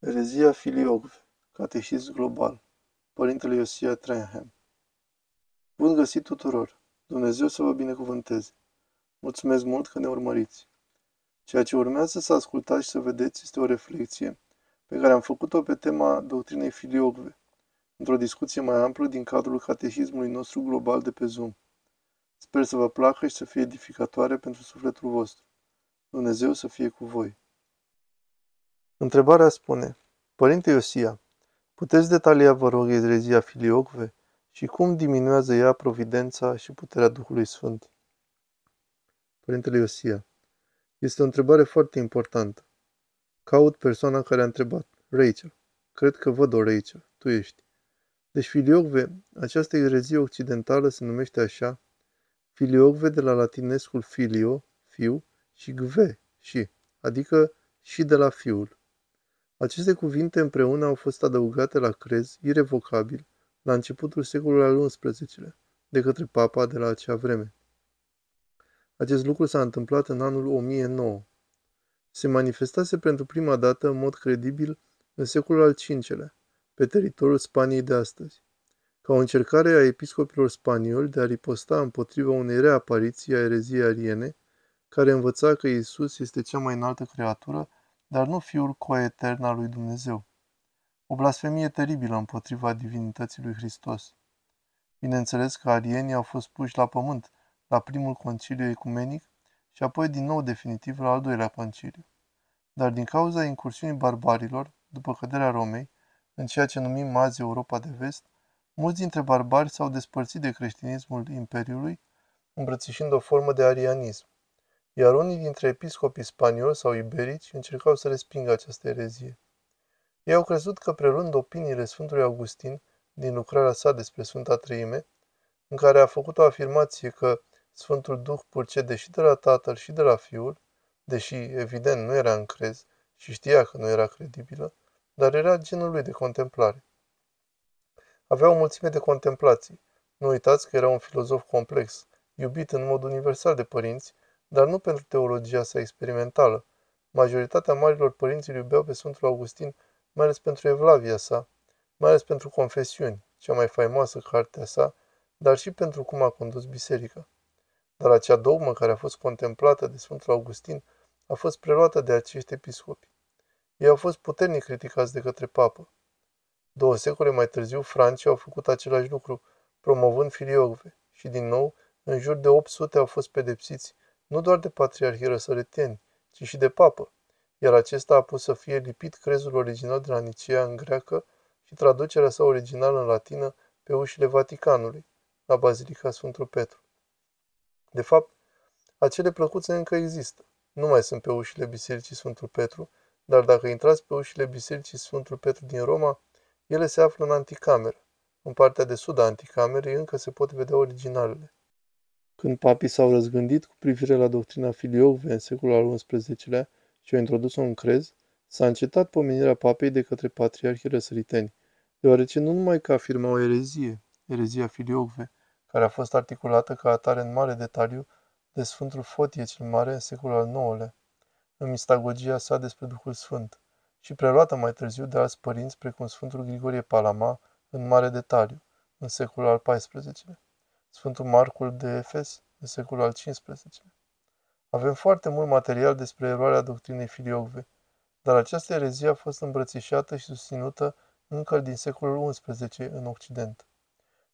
Erezia Filiogve, Catehism Global, Părintele Iosia Trenham. Bun găsit tuturor! Dumnezeu să vă binecuvânteze! Mulțumesc mult că ne urmăriți! Ceea ce urmează să ascultați și să vedeți este o reflexie pe care am făcut-o pe tema doctrinei Filiogve, într-o discuție mai amplă din cadrul catehismului nostru global de pe Zoom. Sper să vă placă și să fie edificatoare pentru sufletul vostru. Dumnezeu să fie cu voi! Întrebarea spune, Părinte Iosia, puteți detalia, vă rog, erezia filiocve și cum diminuează ea providența și puterea Duhului Sfânt? Părintele Iosia, este o întrebare foarte importantă. Caut persoana care a întrebat, Rachel. Cred că văd o Rachel, tu ești. Deci filiocve, această erezie occidentală se numește așa, filiocve de la latinescul filio, fiu, și gve, și, adică și de la fiul. Aceste cuvinte împreună au fost adăugate la crez, irevocabil, la începutul secolului al XI-lea, de către papa de la acea vreme. Acest lucru s-a întâmplat în anul 1009. Se manifestase pentru prima dată în mod credibil în secolul al V-lea, pe teritoriul Spaniei de astăzi, ca o încercare a episcopilor spanioli de a riposta împotriva unei reapariții a ereziei ariene, care învăța că Isus este cea mai înaltă creatură dar nu Fiul coetern al lui Dumnezeu. O blasfemie teribilă împotriva divinității lui Hristos. Bineînțeles că arienii au fost puși la pământ la primul conciliu ecumenic și apoi din nou definitiv la al doilea conciliu. Dar din cauza incursiunii barbarilor, după căderea Romei, în ceea ce numim azi Europa de Vest, mulți dintre barbari s-au despărțit de creștinismul Imperiului, îmbrățișând o formă de arianism iar unii dintre episcopii spanioli sau iberici încercau să respingă această erezie. Ei au crezut că preluând opiniile Sfântului Augustin din lucrarea sa despre Sfânta Treime, în care a făcut o afirmație că Sfântul Duh purcede și de la Tatăl și de la Fiul, deși evident nu era încrez și știa că nu era credibilă, dar era genul lui de contemplare. Avea o mulțime de contemplații. Nu uitați că era un filozof complex, iubit în mod universal de părinți dar nu pentru teologia sa experimentală. Majoritatea marilor părinți îl iubeau pe Sfântul Augustin, mai ales pentru evlavia sa, mai ales pentru confesiuni, cea mai faimoasă cartea sa, dar și pentru cum a condus biserica. Dar acea dogmă care a fost contemplată de Sfântul Augustin a fost preluată de acești episcopi. Ei au fost puternic criticați de către papă. Două secole mai târziu, francii au făcut același lucru, promovând filiogve, și din nou, în jur de 800 au fost pedepsiți nu doar de patriarhii răsăreteni, ci și de papă, iar acesta a pus să fie lipit crezul original de la Nicea în greacă și traducerea sa originală în latină pe ușile Vaticanului, la Bazilica Sfântul Petru. De fapt, acele plăcuțe încă există. Nu mai sunt pe ușile Bisericii Sfântul Petru, dar dacă intrați pe ușile Bisericii Sfântul Petru din Roma, ele se află în anticameră. În partea de sud a anticamerei încă se pot vedea originalele. Când papii s-au răzgândit cu privire la doctrina filiocve în secolul al XI-lea și au introdus-o în crez, s-a încetat pomenirea papei de către patriarhii răsăriteni, deoarece nu numai că afirma o erezie, erezia filiocve, care a fost articulată ca atare în mare detaliu de Sfântul Fotie cel Mare în secolul al IX-lea, în mistagogia sa despre Duhul Sfânt, și preluată mai târziu de alți părinți precum Sfântul Grigorie Palama în mare detaliu, în secolul al XIV-lea. Sfântul Marcul de Efes, în secolul al XV-lea. Avem foarte mult material despre eroarea doctrinei filiocve, dar această erezie a fost îmbrățișată și susținută încă din secolul XI în Occident.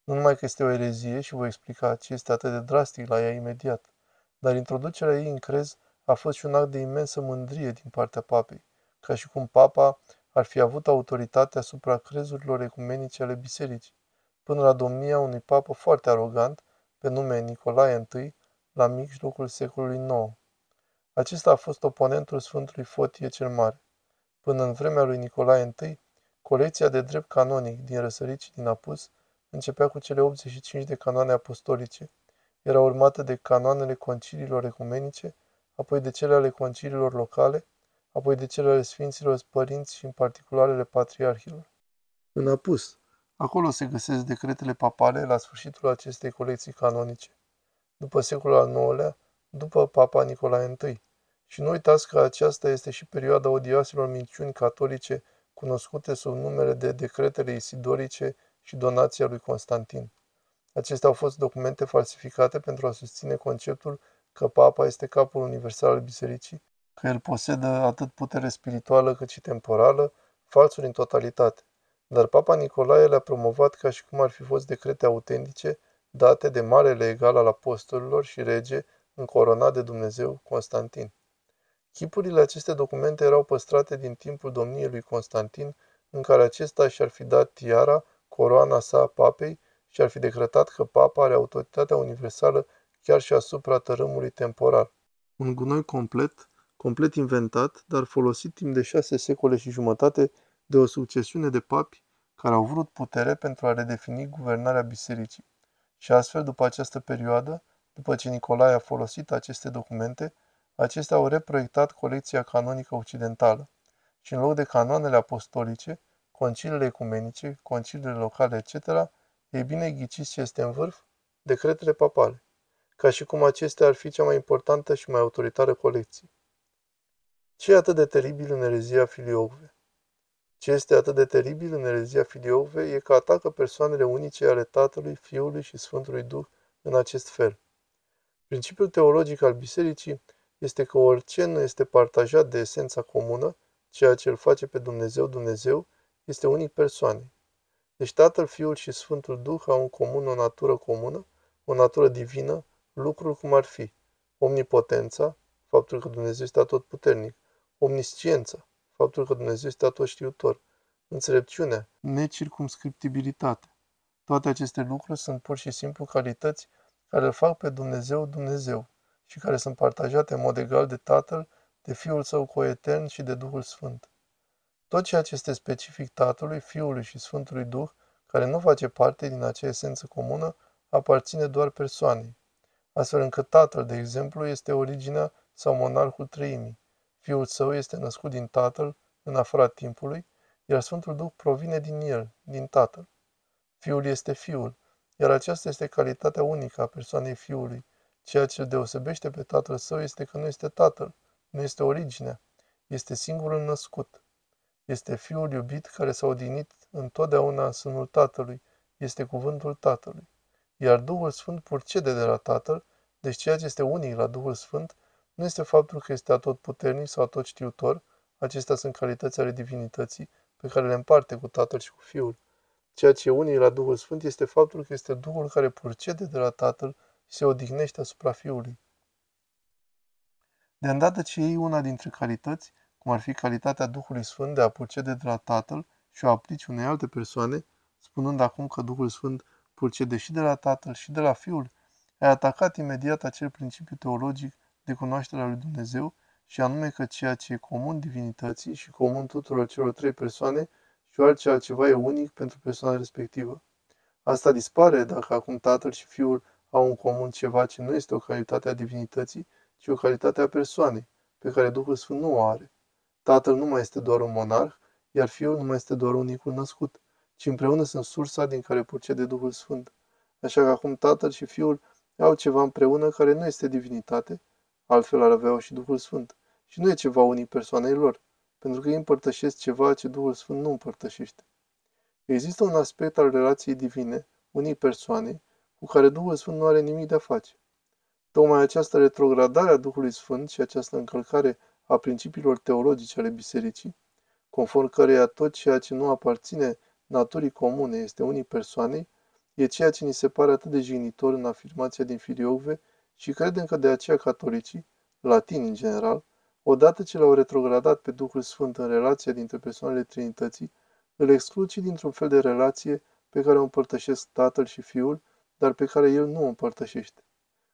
Nu numai că este o erezie și voi explica ce este atât de drastic la ea imediat, dar introducerea ei în crez a fost și un act de imensă mândrie din partea papei, ca și cum papa ar fi avut autoritate asupra crezurilor ecumenice ale bisericii până la domnia unui papă foarte arogant, pe nume Nicolae I, la mijlocul secolului IX. Acesta a fost oponentul Sfântului Fotie cel Mare. Până în vremea lui Nicolae I, colecția de drept canonic din Răsărici din Apus începea cu cele 85 de canoane apostolice, era urmată de canoanele conciliilor ecumenice, apoi de cele ale conciliilor locale, apoi de cele ale Sfinților Părinți și în particularele patriarhilor. În Apus, Acolo se găsesc decretele papale la sfârșitul acestei colecții canonice, după secolul al IX-lea, după Papa Nicolae I. Și nu uitați că aceasta este și perioada odioaselor minciuni catolice cu cunoscute sub numele de decretele isidorice și donația lui Constantin. Acestea au fost documente falsificate pentru a susține conceptul că papa este capul universal al bisericii, că el posedă atât putere spirituală cât și temporală, falsuri în totalitate. Dar papa Nicolae le-a promovat ca și cum ar fi fost decrete autentice, date de marele egal al apostolilor și rege, încoronat de Dumnezeu Constantin. Chipurile aceste documente erau păstrate din timpul domniei lui Constantin, în care acesta și-ar fi dat tiara, coroana sa papei și ar fi decretat că papa are autoritatea universală chiar și asupra tărâmului temporal. Un gunoi complet, complet inventat, dar folosit timp de șase secole și jumătate de o succesiune de papi care au vrut putere pentru a redefini guvernarea bisericii. Și astfel, după această perioadă, după ce Nicolae a folosit aceste documente, acestea au reproiectat colecția canonică occidentală. Și în loc de canoanele apostolice, conciliile ecumenice, conciliile locale, etc., ei bine, ghiciți ce este în vârf? Decretele papale. Ca și cum acestea ar fi cea mai importantă și mai autoritară colecție. Ce e atât de teribil în erezia filiogve? Ce este atât de teribil în erezia filiogve e că atacă persoanele unice ale Tatălui, Fiului și Sfântului Duh în acest fel. Principiul teologic al bisericii este că orice nu este partajat de esența comună, ceea ce îl face pe Dumnezeu Dumnezeu, este unic persoanei. Deci Tatăl, Fiul și Sfântul Duh au în comun o natură comună, o natură divină, lucruri cum ar fi omnipotența, faptul că Dumnezeu este atotputernic, omnisciența, faptul că Dumnezeu este atotștiutor, înțelepciunea, necircumscriptibilitate. Toate aceste lucruri sunt pur și simplu calități care îl fac pe Dumnezeu Dumnezeu și care sunt partajate în mod egal de Tatăl, de Fiul Său coetern și de Duhul Sfânt. Tot ceea ce este specific Tatălui, Fiului și Sfântului Duh, care nu face parte din acea esență comună, aparține doar persoanei. Astfel încât Tatăl, de exemplu, este originea sau monarhul trăimii. Fiul său este născut din Tatăl, în afara timpului, iar Sfântul Duh provine din el, din Tatăl. Fiul este Fiul, iar aceasta este calitatea unică a persoanei Fiului. Ceea ce deosebește pe Tatăl său este că nu este Tatăl, nu este originea, este singurul născut. Este Fiul iubit care s-a odihnit întotdeauna în sânul Tatălui, este cuvântul Tatălui. Iar Duhul Sfânt purcede de la Tatăl, deci ceea ce este unic la Duhul Sfânt nu este faptul că este atot puternic sau atot știutor, acestea sunt calități ale divinității pe care le împarte cu Tatăl și cu Fiul. Ceea ce e unic la Duhul Sfânt este faptul că este Duhul care purcede de la Tatăl și se odihnește asupra Fiului. De îndată ce iei una dintre calități, cum ar fi calitatea Duhului Sfânt de a purcede de la Tatăl și o aplici unei alte persoane, spunând acum că Duhul Sfânt purcede și de la Tatăl și de la Fiul, ai atacat imediat acel principiu teologic de cunoaștere a lui Dumnezeu și anume că ceea ce e comun divinității și comun tuturor celor trei persoane și orice altceva e unic pentru persoana respectivă. Asta dispare dacă acum Tatăl și Fiul au în comun ceva ce nu este o calitate a divinității, ci o calitate a persoanei, pe care Duhul Sfânt nu o are. Tatăl nu mai este doar un monarh, iar Fiul nu mai este doar unicul născut, ci împreună sunt sursa din care purcede Duhul Sfânt. Așa că acum Tatăl și Fiul au ceva împreună care nu este divinitate, altfel ar avea și Duhul Sfânt. Și nu e ceva unic persoanei lor, pentru că ei împărtășesc ceva ce Duhul Sfânt nu împărtășește. Există un aspect al relației divine, unii persoane, cu care Duhul Sfânt nu are nimic de a face. Tocmai această retrogradare a Duhului Sfânt și această încălcare a principiilor teologice ale bisericii, conform căreia tot ceea ce nu aparține naturii comune este unii persoanei, e ceea ce ni se pare atât de jignitor în afirmația din Filiogve și credem că de aceea catolicii, latini în general, odată ce l-au retrogradat pe Duhul Sfânt în relația dintre persoanele Trinității, îl exclud și dintr-un fel de relație pe care o împărtășesc Tatăl și Fiul, dar pe care el nu o împărtășește.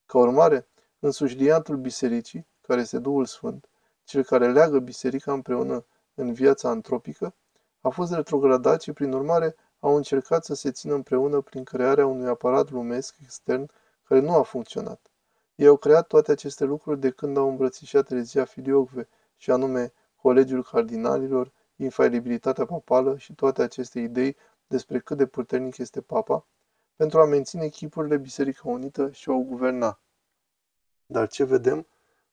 Ca urmare, însuși liantul bisericii, care este Duhul Sfânt, cel care leagă biserica împreună în viața antropică, a fost retrogradat și, prin urmare, au încercat să se țină împreună prin crearea unui aparat lumesc extern care nu a funcționat. Ei au creat toate aceste lucruri de când au îmbrățișat erezia filiogve, și anume Colegiul Cardinalilor, infailibilitatea papală și toate aceste idei despre cât de puternic este papa, pentru a menține chipurile Biserica Unită și o guverna. Dar ce vedem?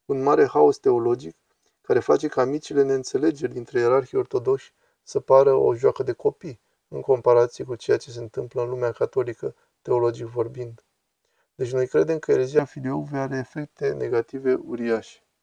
Un mare haos teologic care face ca micile neînțelegeri dintre ierarhii ortodoși să pară o joacă de copii, în comparație cu ceea ce se întâmplă în lumea catolică, teologic vorbind. Deci noi credem că erezia filioque are efecte negative uriașe.